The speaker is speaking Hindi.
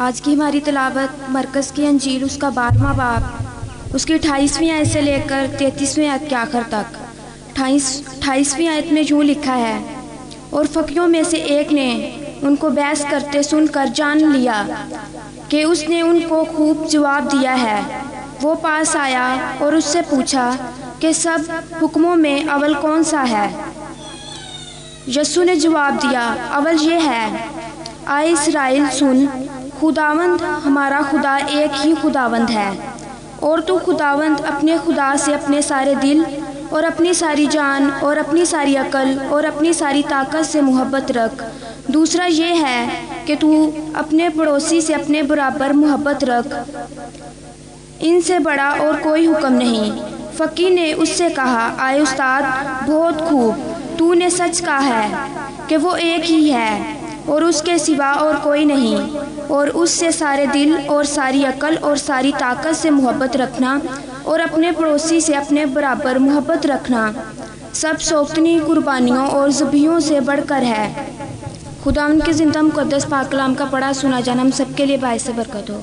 आज की हमारी तलावत मरकज़ की अंजील उसका बारहवा बाप उसकी अठाईसवीं आयत से लेकर तैंतीसवीं आयत के आखिर तक। अट्ठाईस अट्ठाईसवीं आयत में यूँ लिखा है, और फ़कियों में से एक ने उनको बहस करते सुनकर जान लिया कि उसने उनको खूब जवाब दिया है। वो पास आया और उससे पूछा कि सब हुक्मों में अवल कौन सा है? यसु ने जवाब दिया अवल ये है, आए इसराइल सुन खुदावंद, हमारा खुदा एक ही खुदावंद है। और तू खुदावंद अपने खुदा से अपने सारे दिल और अपनी सारी जान और अपनी सारी अकल और अपनी सारी ताकत से मोहब्बत रख। दूसरा ये है कि तू अपने पड़ोसी से अपने बराबर मोहब्बत रख। इनसे बड़ा और कोई हुक्म नहीं। फ़कीर ने उससे कहा, आए उस्ताद, बहुत खूब। तूने सच कहा है कि वो एक ही है। और उसके सिवा और कोई नहीं। और उससे सारे दिल और सारी अकल और सारी ताकत से मोहब्बत रखना और अपने पड़ोसी से अपने बराबर मोहब्बत रखना। सब सोख्तनी कुर्बानियों और जबियों से बढ़कर है। खुदा उनके ज़िंदा मुकदस पाकलाम का पढ़ा सुना जाना हम सबके लिए बायस बरकत हो